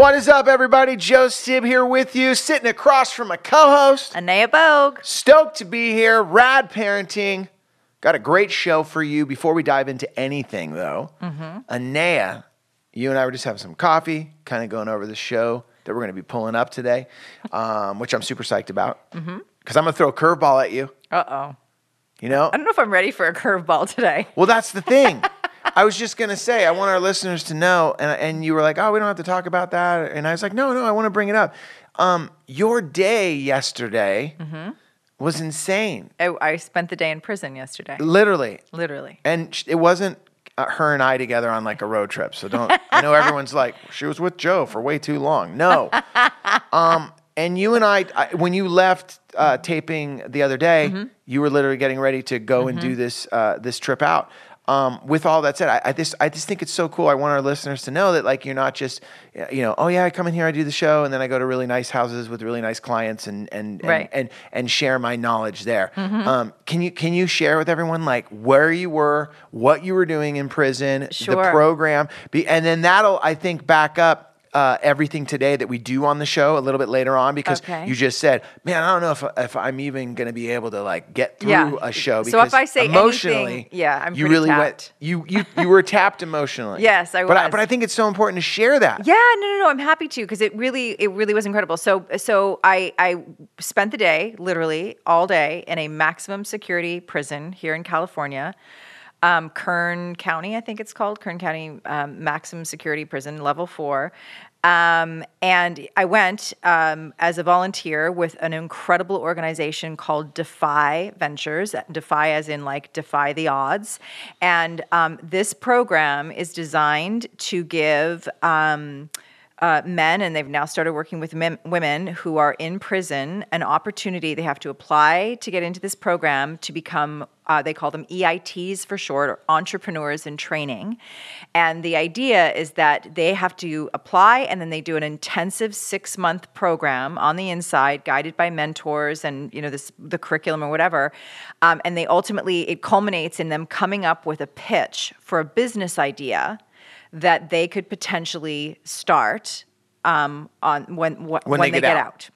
What is up, everybody? Joe Sib here with you, sitting across from my co-host. Anaya Bogue. Stoked to be here. Rad parenting. Got a great show for you. Before we dive into anything, though, mm-hmm. Anaya, you and I were just having some coffee, kind of going over the show that we're going to be pulling up today, um, which I'm super psyched about because mm-hmm. I'm going to throw a curveball at you. Uh oh. You know? I don't know if I'm ready for a curveball today. Well, that's the thing. I was just gonna say, I want our listeners to know, and and you were like, oh, we don't have to talk about that, and I was like, no, no, I want to bring it up. Um, your day yesterday mm-hmm. was insane. I, I, spent the day in prison yesterday. Literally. Literally. And it wasn't uh, her and I together on like a road trip. So don't. I know everyone's like, she was with Joe for way too long. No. um, and you and I, I when you left uh, taping the other day, mm-hmm. you were literally getting ready to go mm-hmm. and do mm-hmm. this uh, this trip out. Um, with all that said, I, I, just I just think it's so cool. I want our listeners to know that like you're not just you know oh yeah I come in here I do the show and then I go to really nice houses with really nice clients and and right. and, and, and share my knowledge there. Mm-hmm. Um, can you can you share with everyone like where you were, what you were doing in prison, sure. the program, be, and then that'll I think back up uh, everything today that we do on the show a little bit later on because okay. you just said, "Man, I don't know if if I'm even going to be able to like get through yeah. a show." Because so if I say emotionally, anything, yeah, I'm you really tapped. went you you you were tapped emotionally. yes, I was. But I, but I think it's so important to share that. Yeah, no, no, no. I'm happy to because it really it really was incredible. So so I I spent the day literally all day in a maximum security prison here in California um, Kern County, I think it's called Kern County um, Maximum Security Prison, level four. Um, and I went um, as a volunteer with an incredible organization called Defy Ventures, Defy as in like defy the odds. And um, this program is designed to give um, uh, men, and they've now started working with men, women who are in prison, an opportunity. They have to apply to get into this program to become, uh, they call them EITs for short, or entrepreneurs in training. And the idea is that they have to apply and then they do an intensive six month program on the inside, guided by mentors and, you know, this, the curriculum or whatever. Um, and they ultimately, it culminates in them coming up with a pitch for a business idea that they could potentially start um, on when when, when, they, they get, get out. out.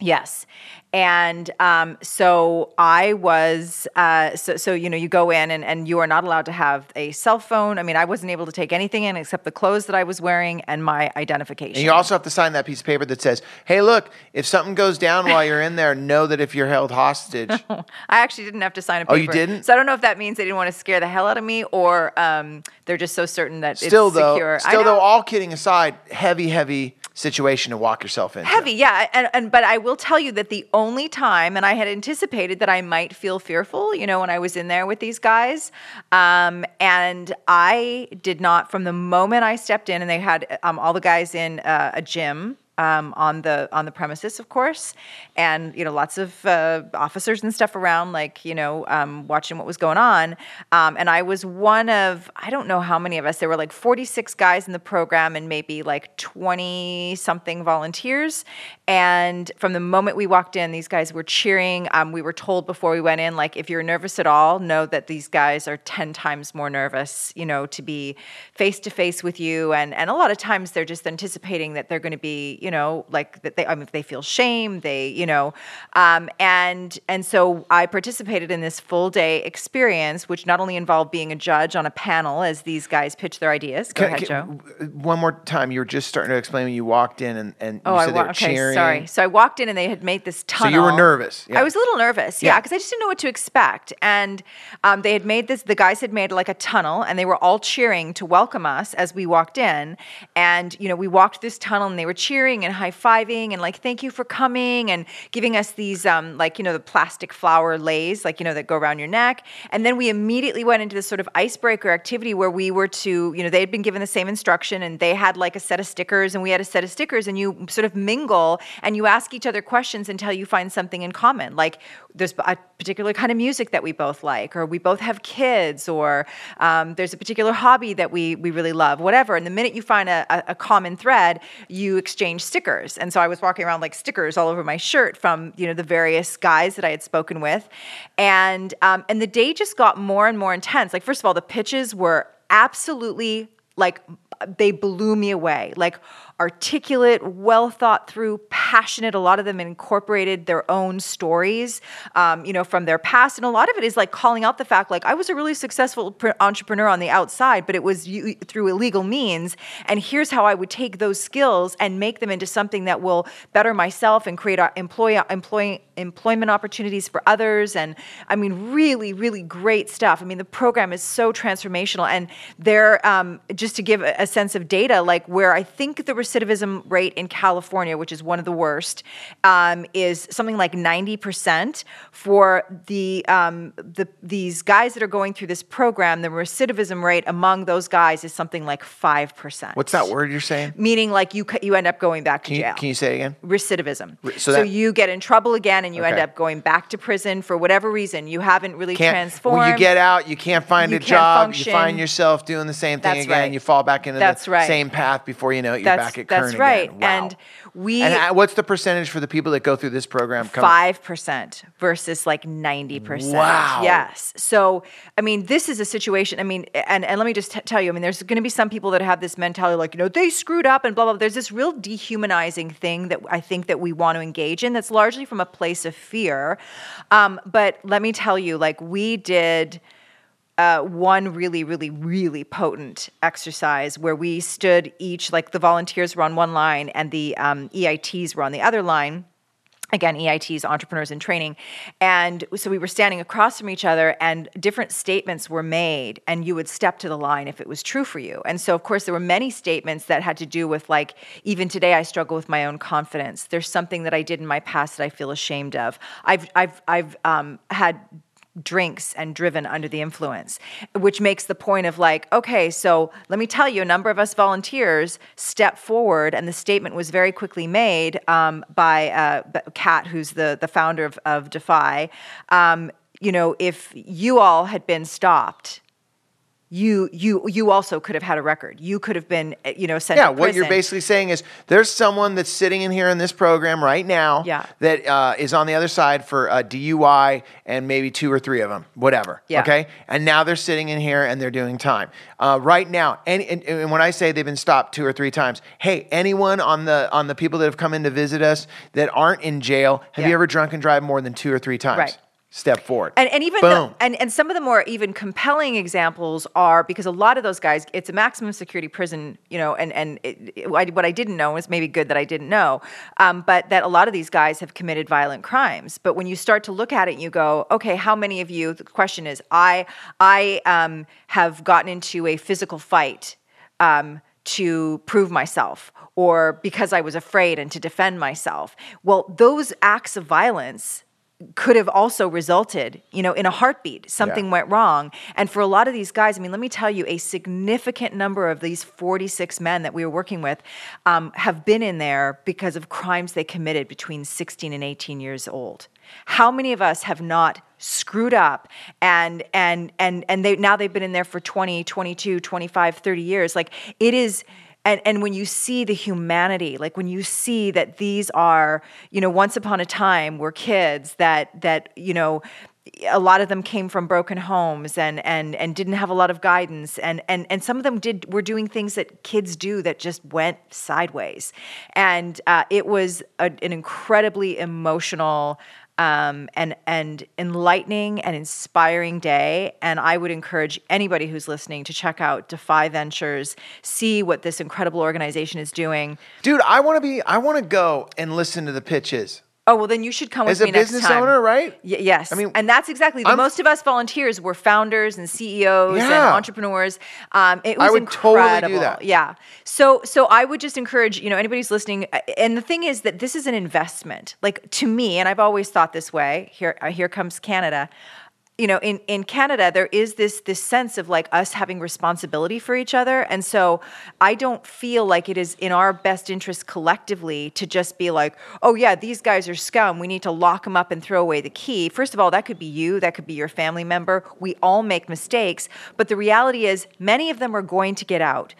Yes, and um, so I was, uh, so, so, you know, you go in and, and you are not allowed to have a cell phone. I mean, I wasn't able to take anything in except the clothes that I was wearing and my identification. And you also have to sign that piece of paper that says, hey, look, if something goes down while you're in there, know that if you're held hostage. I actually didn't have to sign a paper. Oh, you didn't? So I don't know if that means they didn't want to scare the hell out of me or um, they're just so certain that still, it's though, secure. Still, though, all kidding aside, heavy, heavy situation to walk yourself into. Heavy, yeah. And, and but I will tell you that the only time, and I had anticipated that I might feel fearful, you know, when I was in there with these guys, um, and I did not. From the moment I stepped in, and they had um, all the guys in uh, a gym um, on the on the premises, of course, and you know lots of uh, officers and stuff around, like you know um, watching what was going on. Um, and I was one of I don't know how many of us. There were like 46 guys in the program and maybe like 20 something volunteers. And from the moment we walked in, these guys were cheering. Um, we were told before we went in, like if you're nervous at all, know that these guys are 10 times more nervous, you know, to be face to face with you. And and a lot of times they're just anticipating that they're going to be you know, like that they, I mean, if they feel shame, they, you know, um, and and so I participated in this full day experience, which not only involved being a judge on a panel as these guys pitch their ideas. Go can, ahead, can, Joe. One more time, you were just starting to explain when you walked in and, and oh, said I wa- okay, cheering. sorry. So I walked in and they had made this tunnel. So you were nervous. Yeah. I was a little nervous, yeah, because yeah, I just didn't know what to expect. And um, they had made this. The guys had made like a tunnel, and they were all cheering to welcome us as we walked in. And you know, we walked this tunnel, and they were cheering and high fiving and like thank you for coming and giving us these um, like you know the plastic flower leis like you know that go around your neck. And then we immediately went into this sort of icebreaker activity where we were to you know they had been given the same instruction and they had like a set of stickers and we had a set of stickers and you sort of mingle and you ask each other questions until you find something in common. Like there's a particular kind of music that we both like or we both have kids or um, there's a particular hobby that we we really love whatever and the minute you find a, a, common thread you exchange stickers and so I was walking around like stickers all over my shirt from you know the various guys that I had spoken with, and um, and the day just got more and more intense. Like first of all, the pitches were absolutely like they blew me away. Like articulate, well thought through, passionate. A lot of them incorporated their own stories, um, you know, from their past, and a lot of it is like calling out the fact, like I was a really successful pr- entrepreneur on the outside, but it was through illegal means. And here's how I would take those skills and make them into something that will better myself and create employ, employ, employment opportunities for others. And I mean, really, really great stuff. I mean, the program is so transformational, and they're um, just to give a, a sense of data, like where I think the recidivism rate in California, which is one of the worst, um, is something like 90% for the, um, the these guys that are going through this program. The recidivism rate among those guys is something like 5%. What's that word you're saying? Meaning like you you end up going back to Can you, jail. can you say it again? Recidivism. so so that- you get in trouble again and you end up going back to prison for whatever reason. You haven't really Can't, transformed. when you get out, you can't find You a can't job. function. You find yourself doing the same thing That's again. right. You fall back into That's the right. same path before you know it. You're that's back at that's Kern right. again. Wow. And we And what's the percentage for the people that go through this program? five percent versus like ninety percent. Wow. Yes. So I mean, this is a situation. I mean, and and let me just t- tell you. I mean, there's going to be some people that have this mentality, like you know, they screwed up and blah blah. blah. There's this real dehumanizing thing that I think that we want to engage in. That's largely from a place of fear. Um, but let me tell you, like we did uh, one really, really, really potent exercise where we stood each, like the volunteers were on one line and the um, EITs were on the other line. Again, EITs, entrepreneurs in training. And so we were standing across from each other, and different statements were made, and you would step to the line if it was true for you. And so, of course, there were many statements that had to do with, like, even today, I struggle with my own confidence. There's something that I did in my past that I feel ashamed of. I've, I've, I've um, had drinks and driven under the influence, which makes the point of like, okay, so let me tell you, a number of us volunteers stepped forward, and the statement was very quickly made um, by uh, Kat, who's the the founder of, of Defy. Um, you know, if you all had been stopped. You, you, you also could have had a record. You could have been, uh, you know, sent Yeah, what you're basically saying is there's someone that's sitting in here in this program right now Yeah. that uh, is on the other side for a DUI and maybe two or three of them, whatever. Yeah. Okay, and now they're sitting in here and they're doing time uh, right now. Any, and, and when I say they've been stopped two or three times, hey, anyone on the on the people that have come in to visit us that aren't in jail, have Yeah. you ever drunk and drive more than two or three times? Right. Step forward. And, and even the, and, and some of the more even compelling examples are because a lot of those guys, it's a maximum security prison, you know, and, and it, it- what I didn't know was maybe good that I didn't know, um, but that a lot of these guys have committed violent crimes. But when you start to look at it you go, okay, how many of you, the question is, I, I um, have gotten into a physical fight um, to prove myself or because I was afraid and to defend myself. Well, those acts of violence could have also resulted, you know, in a heartbeat. Something Yeah. went wrong. And for a lot of these guys, I mean, let me tell you, a significant number of these 46 men that we were working with um, have been in there because of crimes they committed between 16 and 18 years old. How many of us have not screwed up and and and and they now they've been in there for 20, 22, 25, 30 years. Like it is and and when you see the humanity like when you see that these are you know once upon a time were kids that that you know a lot of them came from broken homes and and and didn't have a lot of guidance. And and and some of them did were doing things that kids do that just went sideways. And uh, it was a, an incredibly emotional um, and and enlightening and inspiring day. And I would encourage anybody who's listening to check out Defy Ventures, see what this incredible organization is doing. Dude, I want to be. I want to go and listen to the pitches. Oh well, then you should come with As a me next business owner, right? Y- yes, I mean, and that's exactly the I'm- most of us volunteers were founders and CEOs and entrepreneurs. Um, it was I would totally do that. Yeah. So so I would just encourage you know anybody's listening. uh, And the thing is that this is an investment. Like to me, and I've always thought this way. Here uh, here comes Canada. You know, in, in Canada, there is this this sense of like us having responsibility for each other, and so I don't feel like it is in our best interest collectively to just be like, oh yeah, these guys are scum. We need to lock them up and throw away the key. First of all, that could be you, that could be your family member. We all make mistakes, but the reality is, many of them are going to get out.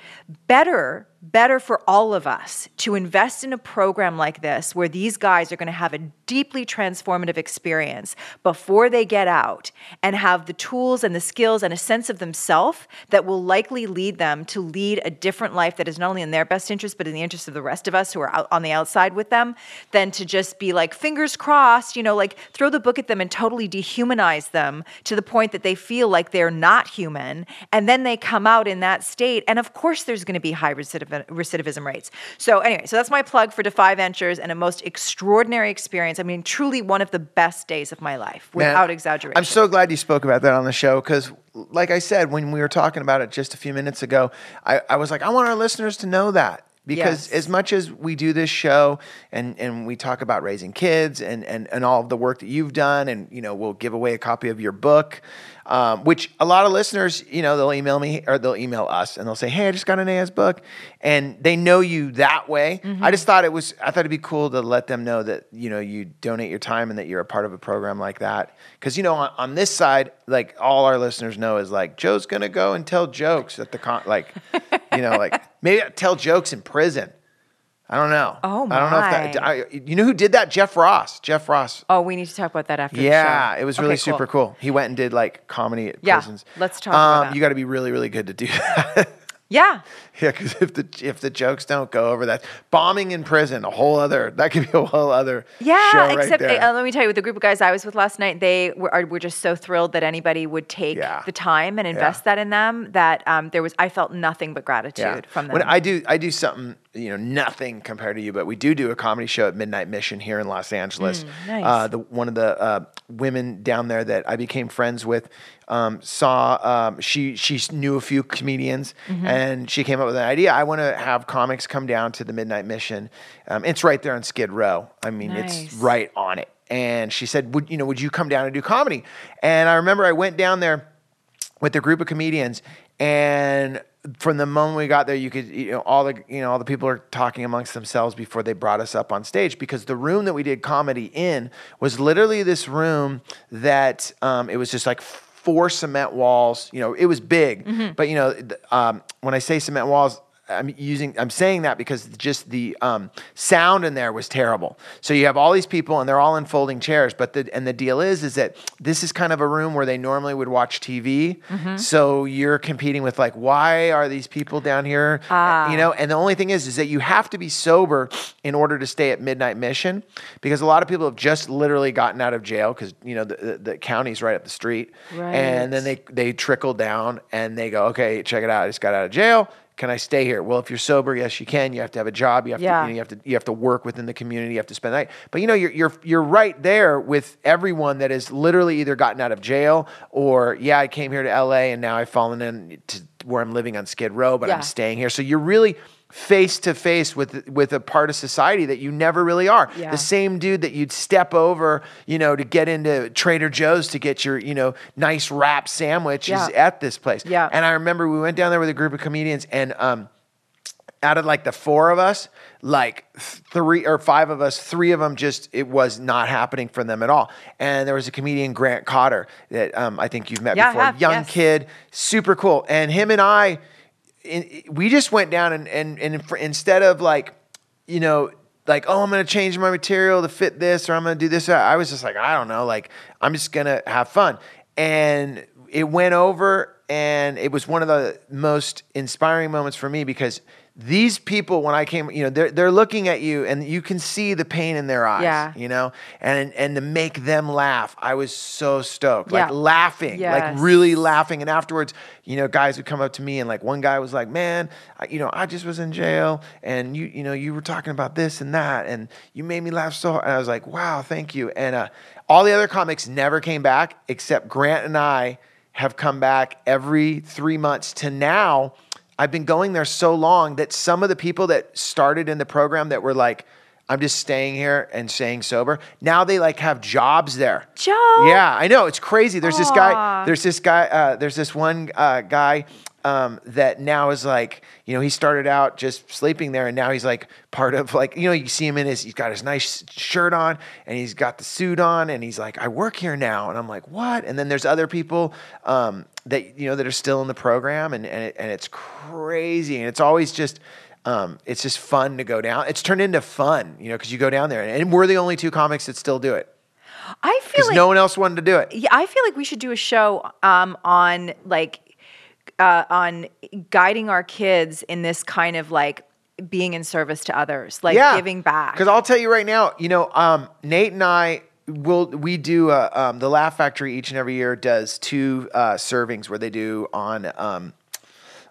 Better better for all of us to invest in a program like this where these guys are going to have a deeply transformative experience before they get out and have the tools and the skills and a sense of themselves that will likely lead them to lead a different life that is not only in their best interest but in the interest of the rest of us who are out on the outside with them than to just be like fingers crossed you know like throw the book at them and totally dehumanize them to the point that they feel like they're not human. And then they come out in that state. And of course there's going to be high recidiv- recidivism rates so anyway so that's my plug for defy ventures and a most extraordinary experience i mean truly one of the best days of my life Man, without exaggeration I'm so glad you spoke about that on the show because, like I said, when we were talking about it just a few minutes ago, I, I was like, I want our listeners to know that. Because Yes. as much as we do this show and, and we talk about raising kids and, and, and all of the work that you've done, and you know, we'll give away a copy of your book, um, which a lot of listeners, you know, they'll email me or they'll email us and they'll say, Hey, I just got an AS book. And they know you that way. I just thought it was, I thought it'd be cool to let them know that, you know, you donate your time and that you're a part of a program like that. Cause, you know, on, on this side, like all our listeners know is like, Joe's to go and tell jokes at the con, like, you know, like maybe tell jokes in prison. I don't know. Oh, I don't know if that, my. I, you know who did that? Jeff Ross. Jeff Ross. oh we need to talk about that after the Yeah, it was really Okay, super cool. He went and did like comedy at Yeah, prisons. let's talk about Um, that. You got to be really, really good to do that. Yeah yeah, because if the if the jokes don't go over, that bombing in prison, a whole other that could be a whole other Yeah, show right except uh, let me tell you, with the group of guys I was with last night, they were, are, were just so thrilled that anybody would take Yeah. the time and invest that in them. That um, there was, I felt nothing but gratitude from them. When I do, I do something, you know, nothing compared to you, but we do do a comedy show at Midnight Mission here in Los Angeles. Mm, nice. uh, the one of the uh, women down there that I became friends with um, saw um, she she knew a few comedians, Mm-hmm. and she came up with an idea. I want to have comics come down to the Midnight Mission. Um, it's right there on Skid Row. I mean, it's right on it. And she said, "Would you know? Would you come down and do comedy?" And I remember I went down there with a group of comedians and from the moment we got there you could you know all the you know all the people are talking amongst themselves before they brought us up on stage because the room that we did comedy in was literally this room that um, it was just like four cement walls you know it was big. But you know um, when i say cement walls I'm using I'm saying that because just the um, sound in there was terrible. So you have all these people and they're all in folding chairs. But the and the deal is is that this is kind of a room where they normally would watch TV. So you're competing with like why are these people down here? You know. And the only thing is is that you have to be sober in order to stay at Midnight Mission because a lot of people have just literally gotten out of jail because you know the, the, the county's right up the street. And then they they trickle down and they go okay check it out I just got out of jail can I stay here? Well, if you're sober, yes, you can. You have to have a job. You have Yeah. to, you, know, you have to, you have to work within the community. You have to spend the night. But you know, you're, you're, you're right there with everyone that has literally either gotten out of jail or, yeah, I came here to LA and now I've fallen in to where I'm living on Skid Row, but Yeah. I'm staying here. So you're really face to face with with a part of society that you never really are. Yeah. The same dude that you'd step over, you know, to get into Trader Joe's to get your, you know, nice wrap sandwich Yeah. is at this place. Yeah. And I remember we went down there with a group of comedians and um out of like the four of us, like three or five of us, three of them just it was not happening for them at all. And there was a comedian Grant Cotter that um, I think you've met Yeah, before, have, young yes. kid, super cool. And him and I, we just went down and and and for, instead of like, you know. Like oh I'm gonna change my material to fit this or I'm gonna do this. I was just like I don't know like I'm just gonna have fun, and it went over and it was one of the most inspiring moments for me because these people when I came, you know, they're they're looking at you and you can see the pain in their eyes, Yeah. you know, and and to make them laugh, I was so stoked, like laughing, Yes. like really laughing. And afterwards, you know, guys would come up to me and like one guy was like, "Man, I, you know, I just was in jail, and you, you know, you were talking about this and that, and you made me laugh so." hard. And I was like, "Wow, thank you." And uh, all the other comics never came back except Grant and I have come back every three months to now. I've been going there so long that some of the people that started in the program that were like, I'm just staying here and staying sober. Now they like have jobs there. Joe. Yeah, I know. It's crazy. There's this guy, there's this guy, uh, there's this one uh, guy um, that now is like, you know, he started out just sleeping there and now he's like part of like, you know, you see him in his, he's got his nice shirt on and he's got the suit on and he's like, I work here now. And I'm like, what? And then there's other people um, that, you know, that are still in the program and, and, it, and it's crazy. And it's always just, Um, it's just fun to go down. It's turned into fun, you know, because you go down there, and we're the only two comics that still do it I feel because like no one else wanted to do it. Yeah, I feel like we should do a show um, on like uh, on guiding our kids in this kind of like being in service to others, like giving back. Because I'll tell you right now, you know, um, Nate and I will we do uh, um, the Laugh Factory each and every year does two uh, servings where they do on. Um,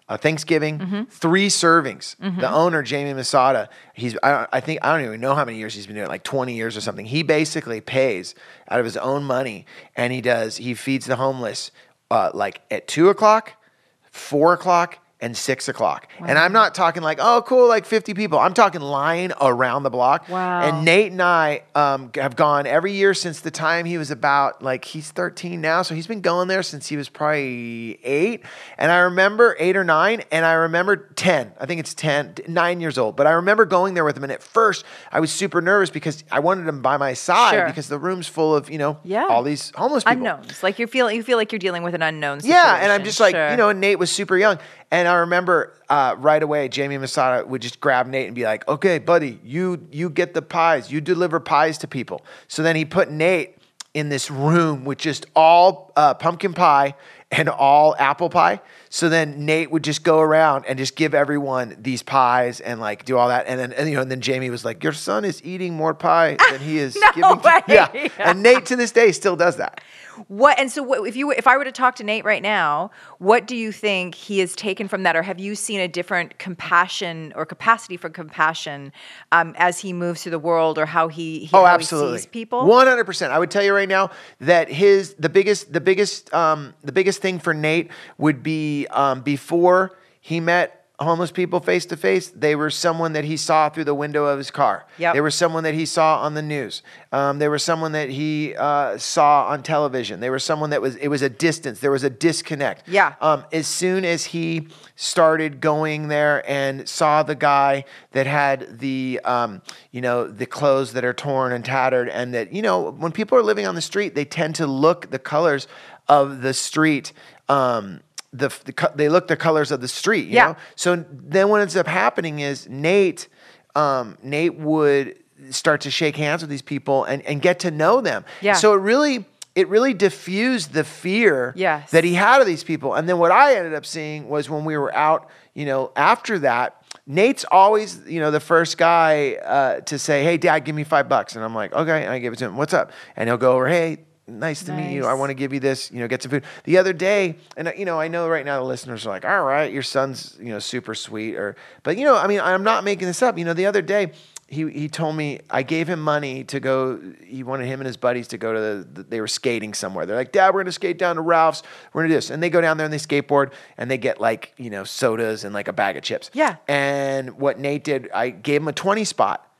uh, Thanksgiving, Mm-hmm. three servings. The owner, Jamie Masada, he's I, I think I don't even know how many years he's been doing it, like twenty years or something. He basically pays out of his own money, and he does he feeds the homeless uh, like at two o'clock, four o'clock, and six o'clock. And I'm not talking like oh cool like fifty people. I'm talking lying around the block. Wow. And Nate and I um, have gone every year since the time he was about like he's 13 now, so he's been going there since he was probably eight. And I remember eight or nine, and I remember 10. I think it's 10, nine years old. But I remember going there with him, and at first I was super nervous because I wanted him by my side Sure. because the room's full of you know Yeah. all these homeless people. unknowns. Like you feel you feel like you're dealing with an unknown. Situation. Yeah, and I'm just like, Sure. you know, and Nate was super young. And I remember uh, right away, Jamie Masada would just grab Nate and be like, "Okay, buddy, you you get the pies. You deliver pies to people." So then he put Nate in this room with just all uh, pumpkin pie and all apple pie. So then Nate would just go around and just give everyone these pies and like do all that. And then and, you know, and then Jamie was like, "Your son is eating more pie than he is No giving." to-" Yeah, and Nate to this day still does that. What and so what, if you if I were to talk to Nate right now, what do you think he has taken from that, or have you seen a different compassion or capacity for compassion um, as he moves through the world, or how he, he Oh, how absolutely. he sees people? One hundred percent. I would tell you right now that his the biggest the biggest um, the biggest thing for Nate would be um, before he met homeless people face to face. They were someone that he saw through the window of his car. Yep. They were someone that he saw on the news. Um, they were someone that he uh, saw on television. They were someone that was it was a distance. There was a disconnect. Yeah. Um, as soon as he started going there and saw the guy that had the, um, you know, the clothes that are torn and tattered, and that you know, when people are living on the street, they tend to look the colors of the street. Um, the, the they look the colors of the street. You Yeah. know? So then what ends up happening is Nate, um, Nate would start to shake hands with these people and, and get to know them. Yeah. So it really it really diffused the fear Yes. that he had of these people. And then what I ended up seeing was when we were out, you know, after that, Nate's always, you know, the first guy uh, to say, "Hey, Dad, give me five bucks," and I'm like, "Okay," and I give it to him. What's up? And he'll go over, "Hey, nice to meet you. I want to give you this. You know, get some food." The other day, and you know, I know right now the listeners are like, "All right, your son's, you know, super sweet," or, but you know, I mean, I'm not making this up. You know, the other day. He, he told me I gave him money to go. He wanted him and his buddies to go to the, the. They were skating somewhere. They're like, Dad, we're gonna skate down to Ralph's. We're gonna do this, and they go down there and they skateboard and they get like you know sodas and like a bag of chips. Yeah. And what Nate did, I gave him a twenty spot,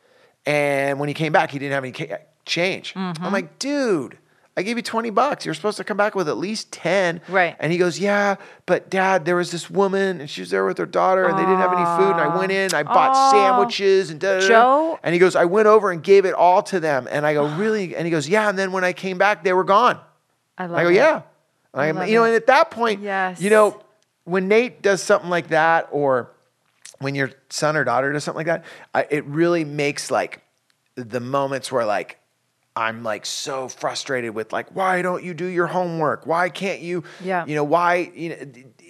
and when he came back, he didn't have any ca- change. Mm-hmm. I'm like, dude, I gave you 20 bucks. You're supposed to come back with at least 10. Right. And he goes, yeah, but dad, there was this woman and she was there with her daughter and they didn't have any food. And I went in, I bought Aw. sandwiches and da da, da. Joe? And he goes, I went over and gave it all to them. And I go, really? And he goes, yeah. And then when I came back, they were gone. I love I go, it. yeah. And I, love you know, it. and at that point, Yes. you know, when Nate does something like that, or when your son or daughter does something like that, I, it really makes like the moments where like I'm like so frustrated with like, why don't you do your homework? Why can't you? Yeah. You know, why? You know,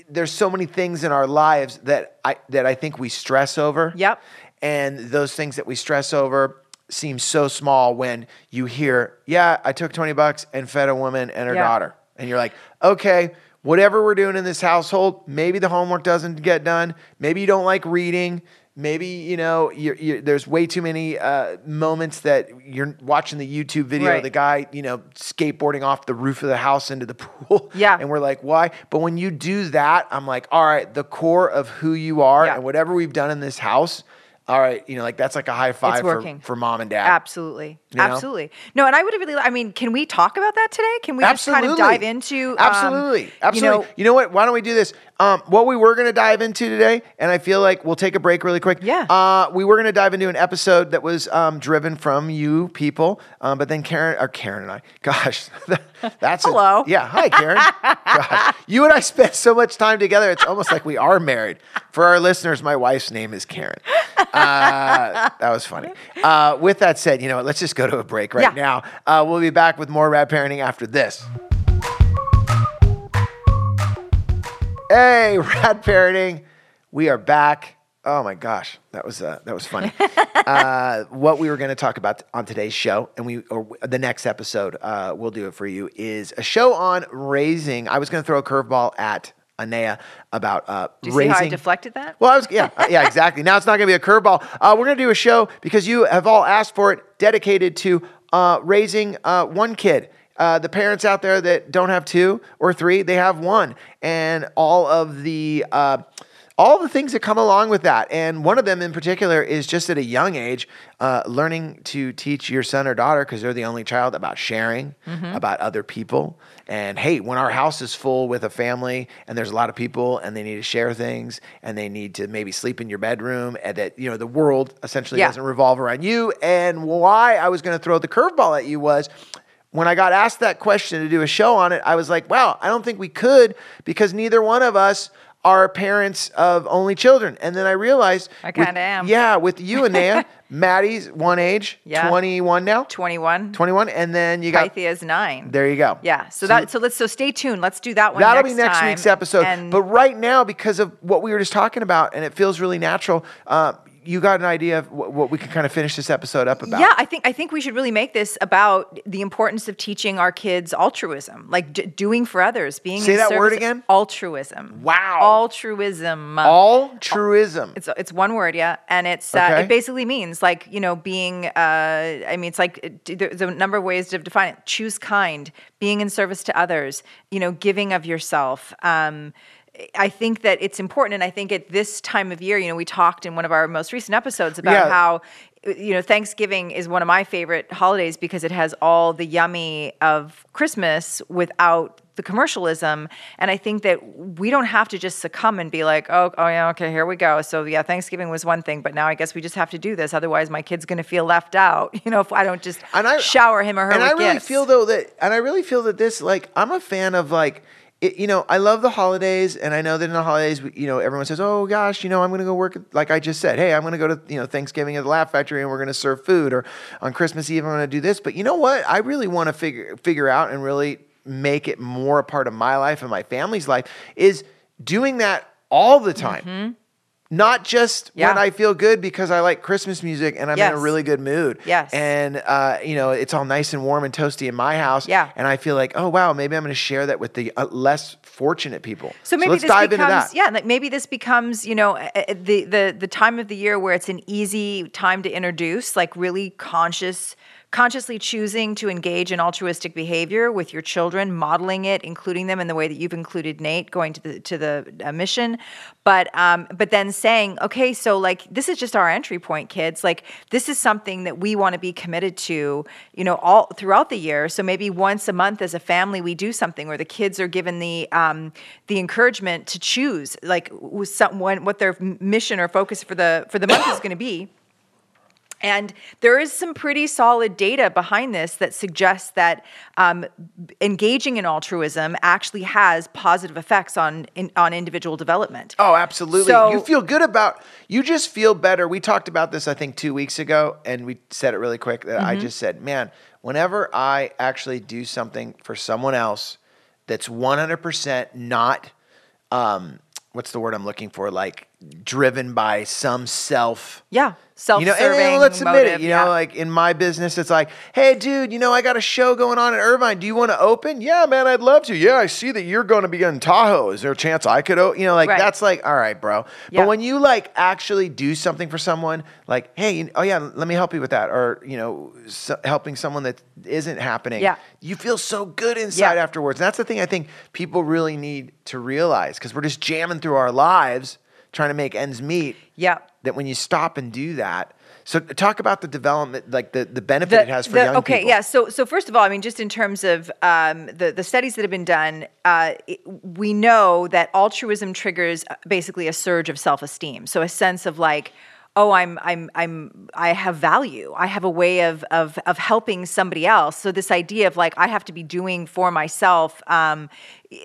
there's so many things in our lives that I that I think we stress over. Yep. And those things that we stress over seem so small when you hear, yeah, I took 20 bucks and fed a woman and her Yeah. daughter. And you're like, okay, whatever we're doing in this household, maybe the homework doesn't get done. Maybe you don't like reading. Maybe, you know, you're, you're, there's way too many uh, moments that you're watching the YouTube video of the guy, you know, skateboarding off the roof of the house into the pool. Yeah. And we're like, why? But when you do that, I'm like, all right, the core of who you are Yeah. and whatever we've done in this house, all right, you know, like that's like a high five for, for mom and dad. Absolutely. You know? Absolutely. No, and I would really, I mean, can we talk about that today? Can we just kind of dive into? um, absolutely absolutely You know, what why don't we do this um, what we were going to dive into today and i feel like we'll take a break really quick Yeah. uh, we were going to dive into an episode that was um, driven from you people um, but then karen or karen and i gosh that's a- Hello. yeah hi karen gosh, you and i spent so much time together it's almost like we are married for our listeners my wife's name is karen uh, that was funny. Uh, with that said, you know what? Let's just go to a break right Yeah. now. Uh, we'll be back with more rad parenting after this. Hey, rad parenting, we are back. Oh my gosh, that was uh, that was funny. uh, what we were going to talk about on today's show, and we or the next episode, uh, we'll do it for you, is a show on raising. I was going to throw a curveball at Anaya about uh, do you see raising. how I deflected that? Well, I was yeah, uh, yeah, exactly. Now it's not going to be a curveball. Uh, we're going to do a show because you have all asked for it, dedicated to uh, raising uh, one kid. Uh, the parents out there that don't have two or three, they have one, and all of the uh, all the things that come along with that. And one of them in particular is just at a young age, uh, learning to teach your son or daughter because they're the only child about sharing, about other people. And hey, when our house is full with a family and there's a lot of people and they need to share things and they need to maybe sleep in your bedroom and that, you know, the world essentially Yeah. doesn't revolve around you. And why I was going to throw the curveball at you was when I got asked that question to do a show on it, I was like, wow, I don't think we could because neither one of us are parents of only children. And then I realized I kinda am. Yeah, with you and Naya, Maddie's one age, Yeah. 21 now. 21. 21 and then you got Pythia is nine. there you go. Yeah. So, that so let's so stay tuned. Let's do that one. That'll next be next week's episode. And but right now, because of what we were just talking about, and it feels really natural, uh, you got an idea of what, we can kind of finish this episode up about. Yeah, I think I think we should really make this about the importance of teaching our kids altruism, like d- doing for others, being Say that word again? Altruism. Wow. Altruism. All truism. It's it's one word, yeah, and it's uh, it basically means like you know being. Uh, I mean, it's like uh, there's a number of ways to define it. Choose kind, being in service to others, you know, giving of yourself. Um, I think that it's important, and I think at this time of year, you know, we talked in one of our most recent episodes about Yeah. how you know Thanksgiving is one of my favorite holidays because it has all the yummy of Christmas without the commercialism and i think that we don't have to just succumb and be like oh, oh yeah okay here we go so yeah thanksgiving was one thing but now i guess we just have to do this otherwise my kid's going to feel left out you know if i don't just I shower him or her And I really gifts. feel though that, and I really feel that this, like, I'm a fan of like, it, you know, I love the holidays, and I know that in the holidays, you know, everyone says, "Oh gosh, you know, I'm going to go work." Like I just said, "Hey, I'm going to go to you know Thanksgiving at the Laugh Factory, and we're going to serve food," or on Christmas Eve, I'm going to do this. But you know what? I really want to figure figure out and really make it more a part of my life and my family's life is doing that all the time. Mm-hmm. Not just when Mm-hmm. I feel good because I like Christmas music and I'm in a really good mood. Yes. And uh, you know, it's all nice and warm and toasty in my house. Yeah. And I feel like, oh wow, maybe I'm going to share that with the uh, less fortunate people. So maybe let's this dive becomes into that. yeah, like maybe this becomes you know uh, uh, the the the time of the year where it's an easy time to introduce like really conscious consciously choosing to engage in altruistic behavior with your children modeling it including them in the way that you've included Nate going to the to the uh, mission. But um but then saying okay so like this is just our entry point kids. Like this is something that we want to be committed to you know all throughout the year. So maybe once a month as a family we do something where the kids are given the um, the encouragement to choose like someone what their mission or focus for the for the month is going to be and there is some pretty solid data behind this that suggests that um, engaging in altruism actually has positive effects on in, on individual development. Oh, absolutely. So- you feel good about you just feel better. We talked about this I think 2 weeks ago and we said it really quick that Mm-hmm. I just said, "Man, whenever I actually do something for someone else that's 100% not um what's the word I'm looking for like driven by some self Yeah, Self you know, and, and let's admit it. motive, You yeah. know, like in my business, it's like, hey, dude, you know, I got a show going on in Irvine. Do you want to open? Yeah, man, I'd love to. Yeah, I see that you're going to be in Tahoe. Is there a chance I could? O-? You know, like Right. that's like, all right, bro. Yeah. But when you like actually do something for someone, like, hey, oh yeah, let me help you with that, or you know, so, helping someone that isn't happening. Yeah. you feel so good inside Yeah. afterwards. And that's the thing I think people really need to realize because we're just jamming through our lives trying to make ends meet. Yeah. That when you stop and do that, so talk about the development, like the, the benefit it has for the- young okay, people. yeah. So, so first of all, I mean, just in terms of um, the the studies that have been done, uh, it- we know that altruism triggers uh, basically a surge of self esteem. So, a sense of like. Oh, I'm, I'm, I'm, I have value. I have a way of, of, of helping somebody else. So this idea of like I have to be doing for myself, um,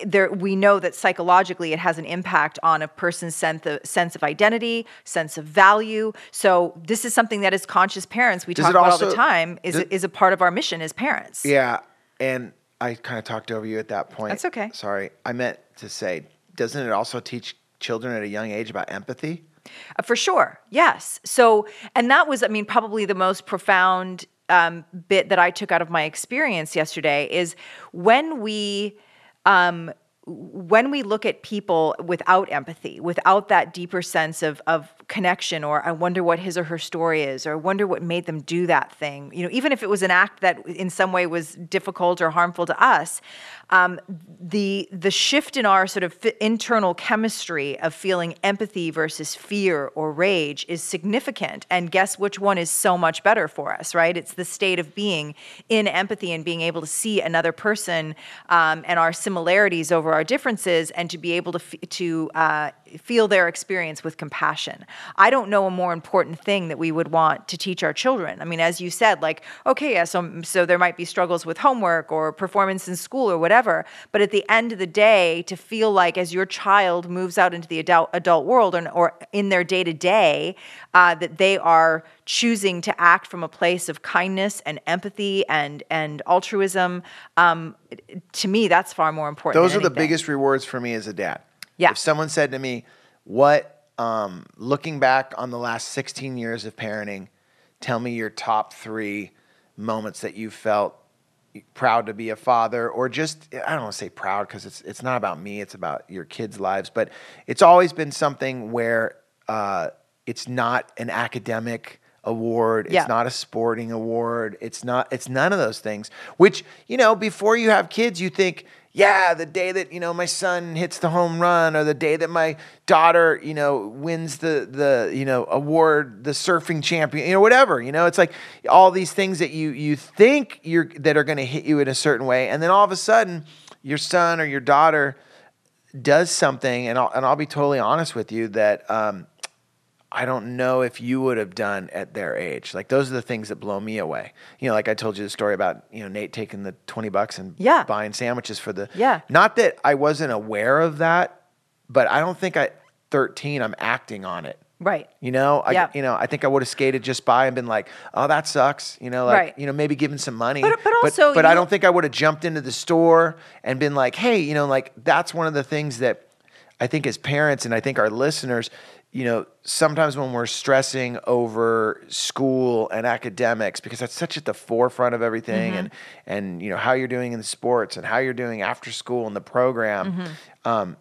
there we know that psychologically it has an impact on a person's sense of, sense of identity, sense of value. So this is something that as conscious parents we Does talk about all the time is does- is a part of our mission as parents. Yeah, and I kind of talked over you at that point. That's okay. Sorry, I meant to say, doesn't it also teach children at a young age about empathy? Uh, For sure, yes. So, and that was, I mean, probably the most profound um, bit that I took out of my experience yesterday is when we. Um, when we look at people without empathy, without that deeper sense of, of connection, or I wonder what his or her story is, or I wonder what made them do that thing, you know, even if it was an act that in some way was difficult or harmful to us, um, the the shift in our sort of fi- internal chemistry of feeling empathy versus fear or rage is significant. And guess which one is so much better for us, right? It's the state of being in empathy and being able to see another person um, and our similarities over our differences, and to be able to to uh, feel their experience with compassion. I don't know a more important thing that we would want to teach our children. I mean, as you said, like, okay, yeah, so so there might be struggles with homework or performance in school or whatever, but at the end of the day, to feel like as your child moves out into the adult adult world and or in their day to day, that they are choosing to act from a place of kindness and empathy and and altruism. Um, to me, that's far more important. Those are the biggest rewards for me as a dad. Yeah. If someone said to me, "What, um, looking back on the last 16 years of parenting, tell me your top three moments that you felt proud to be a father, or just I don't want to say proud because it's it's not about me, it's about your kids' lives, but it's always been something where uh, it's not an academic award it's Yeah. not a sporting award it's not it's none of those things which you know before you have kids you think yeah the day that you know my son hits the home run or the day that my daughter you know wins the the you know award the surfing champion you know whatever you know it's like all these things that you you think you're that are going to hit you in a certain way and then all of a sudden your son or your daughter does something and I'll, and I'll be totally honest with you that um, I don't know if you would have done at their age. Like those are the things that blow me away. You know, like I told you the story about, you know, Nate taking the 20 bucks and Yeah. buying sandwiches for the Yeah. Not that I wasn't aware of that, but I don't think at 13 I'm acting on it. right. You know, I Yeah. you know, I think I would have skated just by and been like, "Oh, that sucks." You know, like, Right. you know, maybe given some money. But- but also but, I don't think I would have jumped into the store and been like, "Hey, you know, like that's one of the things that I think as parents and I think our listeners, you know, sometimes when we're stressing over school and academics because that's such at the forefront of everything Mm-hmm. and and you know how you're doing in the sports and how you're doing after school in the program Mm-hmm. um,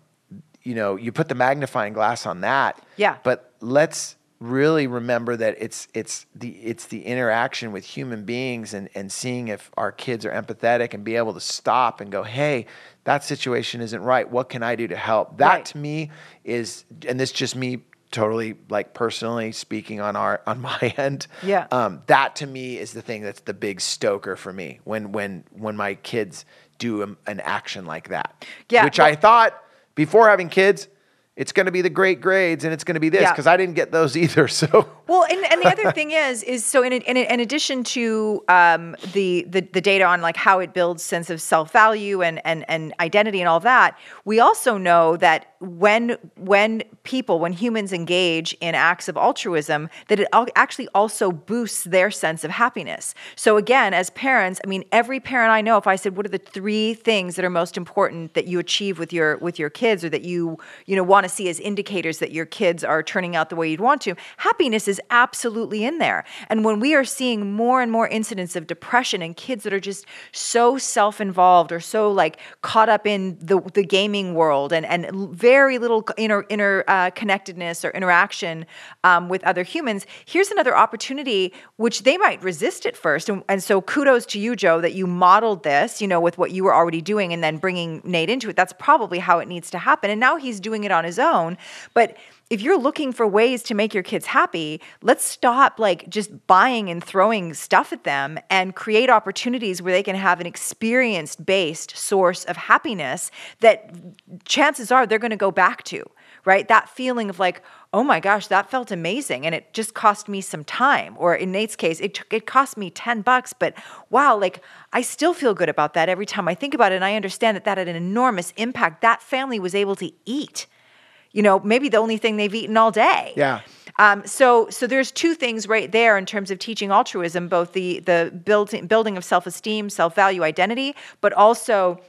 you know you put the magnifying glass on that Yeah. but let's really remember that it's it's the it's the interaction with human beings and and seeing if our kids are empathetic and be able to stop and go hey that situation isn't right what can i do to help that Right. to me is and this just me totally like personally speaking on our on my end Yeah. um, that to me is the thing that's the big stoker for me when when when my kids do a, an action like that Yeah, which i thought before having kids it's going to be the great grades and it's going to be this Yeah. because i didn't get those either so Well, and, and the other thing is, is so in, in, in addition to um, the, the the data on like how it builds sense of self value and, and and identity and all that, we also know that when when people when humans engage in acts of altruism, that it actually also boosts their sense of happiness. So again, as parents, I mean, every parent I know, if I said, what are the three things that are most important that you achieve with your with your kids, or that you you know want to see as indicators that your kids are turning out the way you'd want to, happiness is absolutely in there. And when we are seeing more and more incidents of depression and kids that are just so self-involved or so like caught up in the, the gaming world and, and very little inner, inner uh, connectedness or interaction um, with other humans, here's another opportunity which they might resist at first. And, and so kudos to you, Joe, that you modeled this, you know, with what you were already doing and then bringing Nate into it. That's probably how it needs to happen. And now he's doing it on his own. But if you're looking for ways to make your kids happy, let's stop like just buying and throwing stuff at them and create opportunities where they can have an experience based source of happiness that chances are they're going to go back to, right? That feeling of like, oh my gosh, that felt amazing. And it just cost me some time. Or in Nate's case, it, it cost me 10 bucks, but wow, like I still feel good about that every time I think about it. And I understand that that had an enormous impact. That family was able to eat you know, maybe the only thing they've eaten all day. Yeah. Um, so, so there's two things right there in terms of teaching altruism, both the the building building of self esteem, self value, identity, but also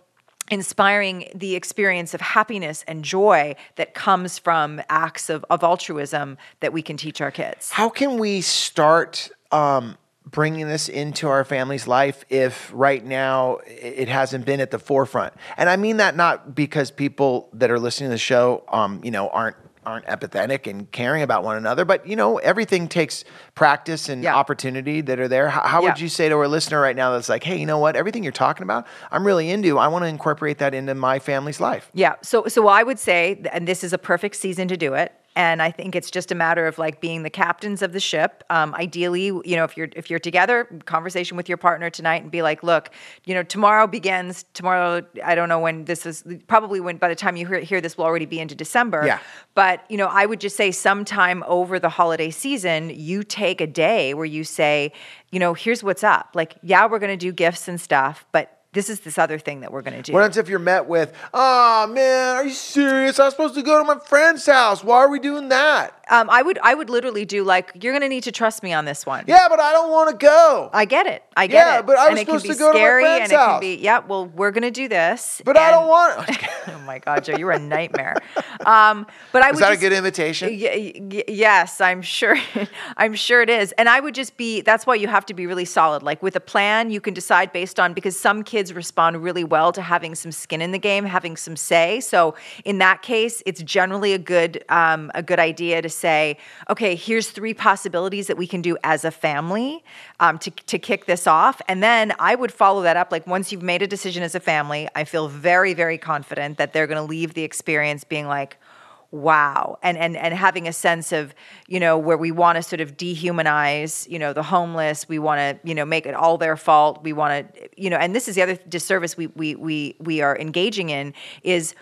inspiring the experience of happiness and joy that comes from acts of, of altruism that we can teach our kids. How can we start um, bringing this into our family's life if right now it hasn't been at the forefront. And I mean that not because people that are listening to the show, um, you know, aren't aren't empathetic and caring about one another, but you know, everything takes practice and yeah. opportunity that are there. How, how yeah. would you say to our listener right now that's like, hey, you know what? Everything you're talking about, I'm really into. I want to incorporate that into my family's life. Yeah. So, so I would say, and this is a perfect season to do it and I think it's just a matter of like being the captains of the ship. Um, ideally, you know, if you're if you're together, conversation with your partner tonight, and be like, look, you know, tomorrow begins. Tomorrow, I don't know when this is. Probably when by the time you hear, hear this, will already be into December. Yeah. But you know, I would just say sometime over the holiday season, you take a day where you say, you know, here's what's up. Like, yeah, we're going to do gifts and stuff, but this is this other thing that we're going to do. What happens if you're met with, oh man, are you serious? I was supposed to go to my friend's house. Why are we doing that? Um, I would I would literally do like you're going to need to trust me on this one. Yeah, but I don't want to go. I get it. I get yeah, it. Yeah, but I was and supposed to go to my friend's and house. It can be, yeah, well, we're going to do this. But I don't want. oh my God, Joe, you're a nightmare. Um, but I was that just, a good invitation? Y- y- yes, I'm sure. I'm sure it is. And I would just be. That's why you have to be really solid. Like with a plan, you can decide based on because some kids respond really well to having some skin in the game, having some say. So in that case, it's generally a good um, a good idea to say, okay, here's three possibilities that we can do as a family um, to to kick this off, and then I would follow that up. Like once you've made a decision as a family, I feel very very confident that they're going to leave the experience being like wow. And and and having a sense of you know where we want to sort of dehumanize you know the homeless. We want to you know make it all their fault. We want to you know and this is the other disservice we we we we are engaging in is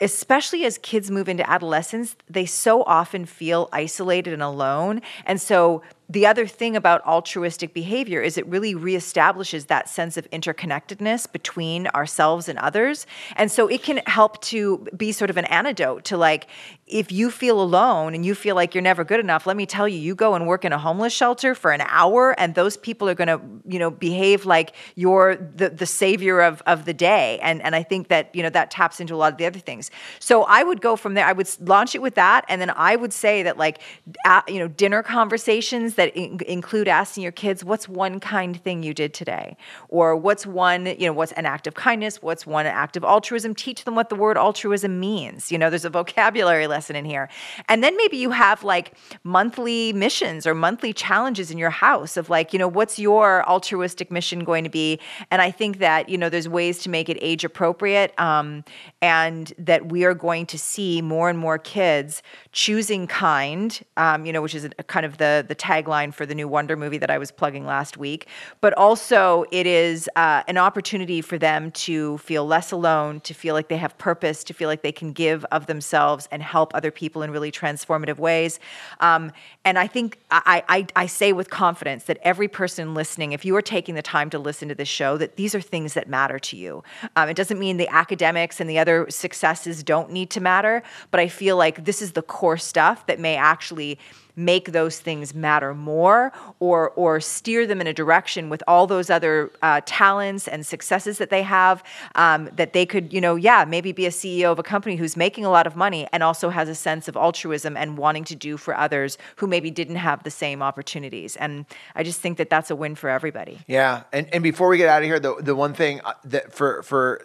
especially as kids move into adolescence they so often feel isolated and alone. And so the other thing about altruistic behavior is it really reestablishes that sense of interconnectedness between ourselves and others. And so it can help to be sort of an antidote to like, if you feel alone and you feel like you're never good enough, let me tell you, you go and work in a homeless shelter for an hour and those people are going to, you know, behave like you're the, the savior of, of the day. And, and I think that, you know, that taps into a lot of the other things. So I would go from there. I would launch it with that. And then I would say that like, at, you know, dinner conversations that in- include asking your kids, what's one kind thing you did today? Or what's one, you know, what's an act of kindness? What's one act of altruism? Teach them what the word altruism means. You know, there's a vocabulary lesson in here. And then maybe you have like monthly missions or monthly challenges in your house of like, you know, what's your altruistic mission going to be? And I think that, you know, there's ways to make it age appropriate um, and that we are going to see more and more kids choosing kind, um, you know, which is a, a kind of the, the tagline for the new Wonder movie that I was plugging last week. But also, it is uh, an opportunity for them to feel less alone, to feel like they have purpose, to feel like they can give of themselves and help other people in really transformative ways. Um, and I think I, I, I say with confidence that every person listening, if you are taking the time to listen to this show, that these are things that matter to you. Um, it doesn't mean the academics and the other successes don't need to matter, but I feel like this is the core stuff that may actually make those things matter more or or steer them in a direction with all those other uh, talents and successes that they have um, that they could you know yeah maybe be a ceo of a company who's making a lot of money and also has a sense of altruism and wanting to do for others who maybe didn't have the same opportunities. And i just think that that's a win for everybody. Yeah. And, and before we get out of here the, the one thing uh, that for for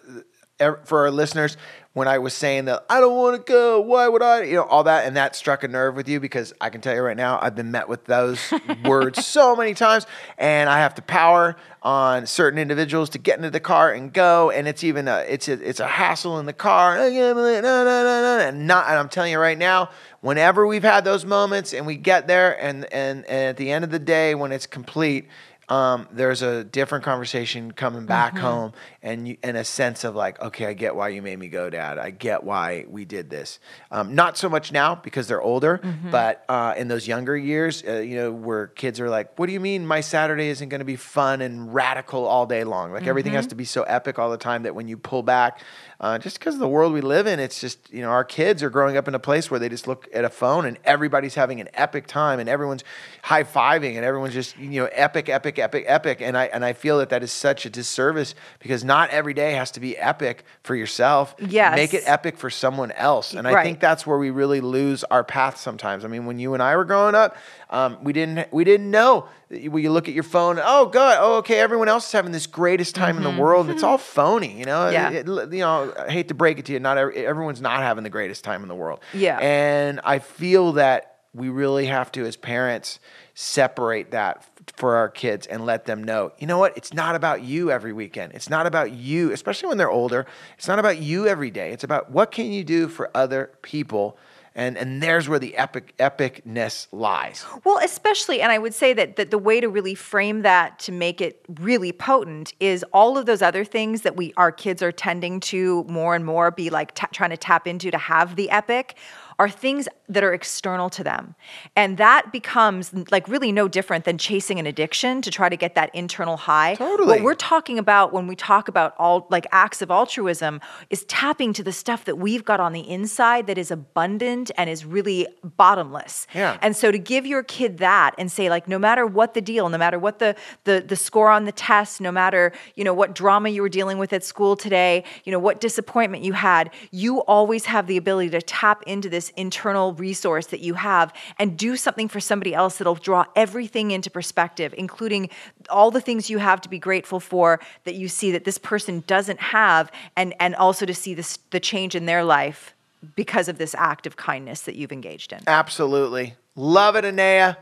for our listeners when I was saying that I don't want to go. Why would I? You know, all that, and that struck a nerve with you because I can tell you right now, I've been met with those words so many times, and I have to power on certain individuals to get into the car and go, and it's even a it's a it's a hassle in the car. And not, and I'm telling you right now, whenever we've had those moments and we get there, and and, and at the end of the day, when it's complete um, there's a different conversation coming back mm-hmm. home and you, and a sense of like, okay, I get why you made me go, Dad. I get why we did this. Um, not so much now because they're older, mm-hmm. but uh, in those younger years, uh, you know, where kids are like, what do you mean my Saturday isn't going to be fun and radical all day long? Like mm-hmm. everything has to be so epic all the time that when you pull back, uh, just because of the world we live in, it's just, you know, our kids are growing up in a place where they just look at a phone and everybody's having an epic time and everyone's high fiving and everyone's just, you know, epic, epic, epic, epic. And I, and I feel that that is such a disservice because not every day has to be epic for yourself. Yes. Make it epic for someone else. And I right. think that's where we really lose our path sometimes. I mean, when you and I were growing up, um, we didn't we didn't know. When you look at your phone, oh god, oh okay, everyone else is having this greatest time mm-hmm. in the mm-hmm. world. It's all phony, you know. Yeah. It, you know, I hate to break it to you, not every, everyone's not having the greatest time in the world. Yeah. And I feel that we really have to, as parents, separate that for our kids and let them know, you know what? It's not about you every weekend. It's not about you, especially when they're older. It's not about you every day. It's about what can you do for other people and and there's where the epic epicness lies. Well, especially, and I would say that that the way to really frame that to make it really potent is all of those other things that we our kids are tending to more and more be like t- trying to tap into to have the epic are things that are external to them. And that becomes like really no different than chasing an addiction to try to get that internal high. Totally. What we're talking about when we talk about all like acts of altruism is tapping to the stuff that we've got on the inside that is abundant and is really bottomless. Yeah. And so to give your kid that and say like no matter what the deal, no matter what the the the score on the test, no matter, you know, what drama you were dealing with at school today, you know, what disappointment you had, you always have the ability to tap into this internal resource that you have and do something for somebody else that'll draw everything into perspective, including all the things you have to be grateful for that you see that this person doesn't have, and, and also to see this, the change in their life because of this act of kindness that you've engaged in. Absolutely. Love it, Anaya.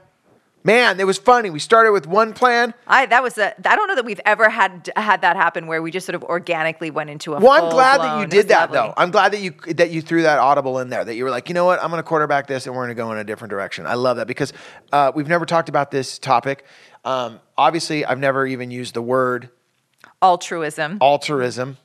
Man, it was funny. We started with one plan. I that was a. I don't know that we've ever had had that happen where we just sort of organically went into a. Well, I'm glad that you did that though. I'm glad that you that you threw that audible in there. That you were like, you know what, I'm going to quarterback this, and we're going to go in a different direction. I love that because uh, we've never talked about this topic. Um, obviously, I've never even used the word altruism. Altruism,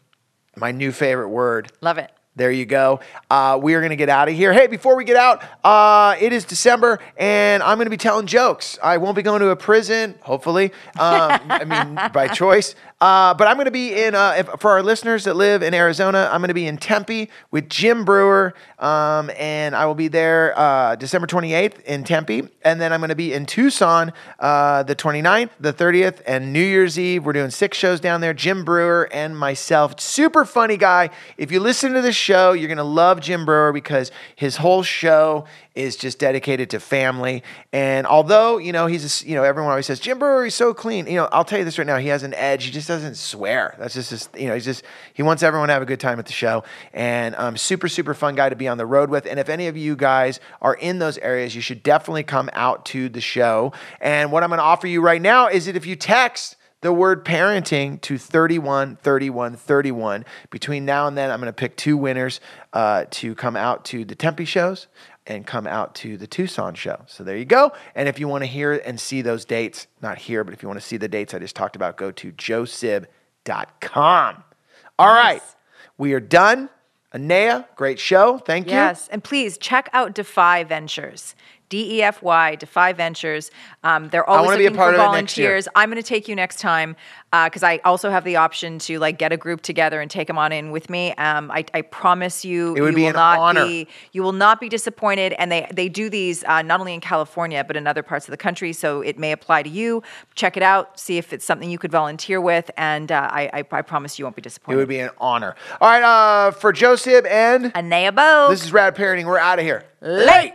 my new favorite word. Love it. There you go. Uh, we are going to get out of here. Hey, before we get out, uh, it is December, and I'm going to be telling jokes. I won't be going to a prison, hopefully. Um, I mean, by choice. Uh, but I'm going to be in, uh, if, for our listeners that live in Arizona, I'm going to be in Tempe with Jim Breuer. um, and I will be there uh, December 28th in Tempe. And then I'm going to be in Tucson uh, the 29th, the 30th, and New Year's Eve. We're doing six shows down there. Jim Breuer and myself. Super funny guy. If you listen to the show, you're going to love Jim Breuer because his whole show is just dedicated to family. And although, you know, he's, a, you know, everyone always says, Jim Breuer he's so clean. You know, I'll tell you this right now, he has an edge. He just doesn't swear. That's just, his, you know, he's just, he wants everyone to have a good time at the show. And um, super, super fun guy to be on the road with. And if any of you guys are in those areas, you should definitely come out to the show. And what I'm going to offer you right now is that if you text, the word parenting to 31, 31, 31. Between now and then, I'm going to pick two winners uh, to come out to the Tempe shows and come out to the Tucson show. So there you go. And if you want to hear and see those dates, not here, but if you want to see the dates I just talked about, go to joesib.com. All nice. right, We are done. Anaya, great show. Thank you. Yes. And please check out Defy Ventures. D E F Y, Defy Ventures. Um, they're always looking for volunteers. I'm going to take you next time because uh, I also have the option to like get a group together and take them on in with me. Um, I, I, promise you, it would you be will an not honor. be you will not be disappointed. And they they do these uh, not only in California but in other parts of the country, so it may apply to you. Check it out, see if it's something you could volunteer with, and uh, I, I, I promise you won't be disappointed. It would be an honor. All right, uh, for Joe Sib and Anaya Bo. This is Rad Parenting. We're out of here. Late.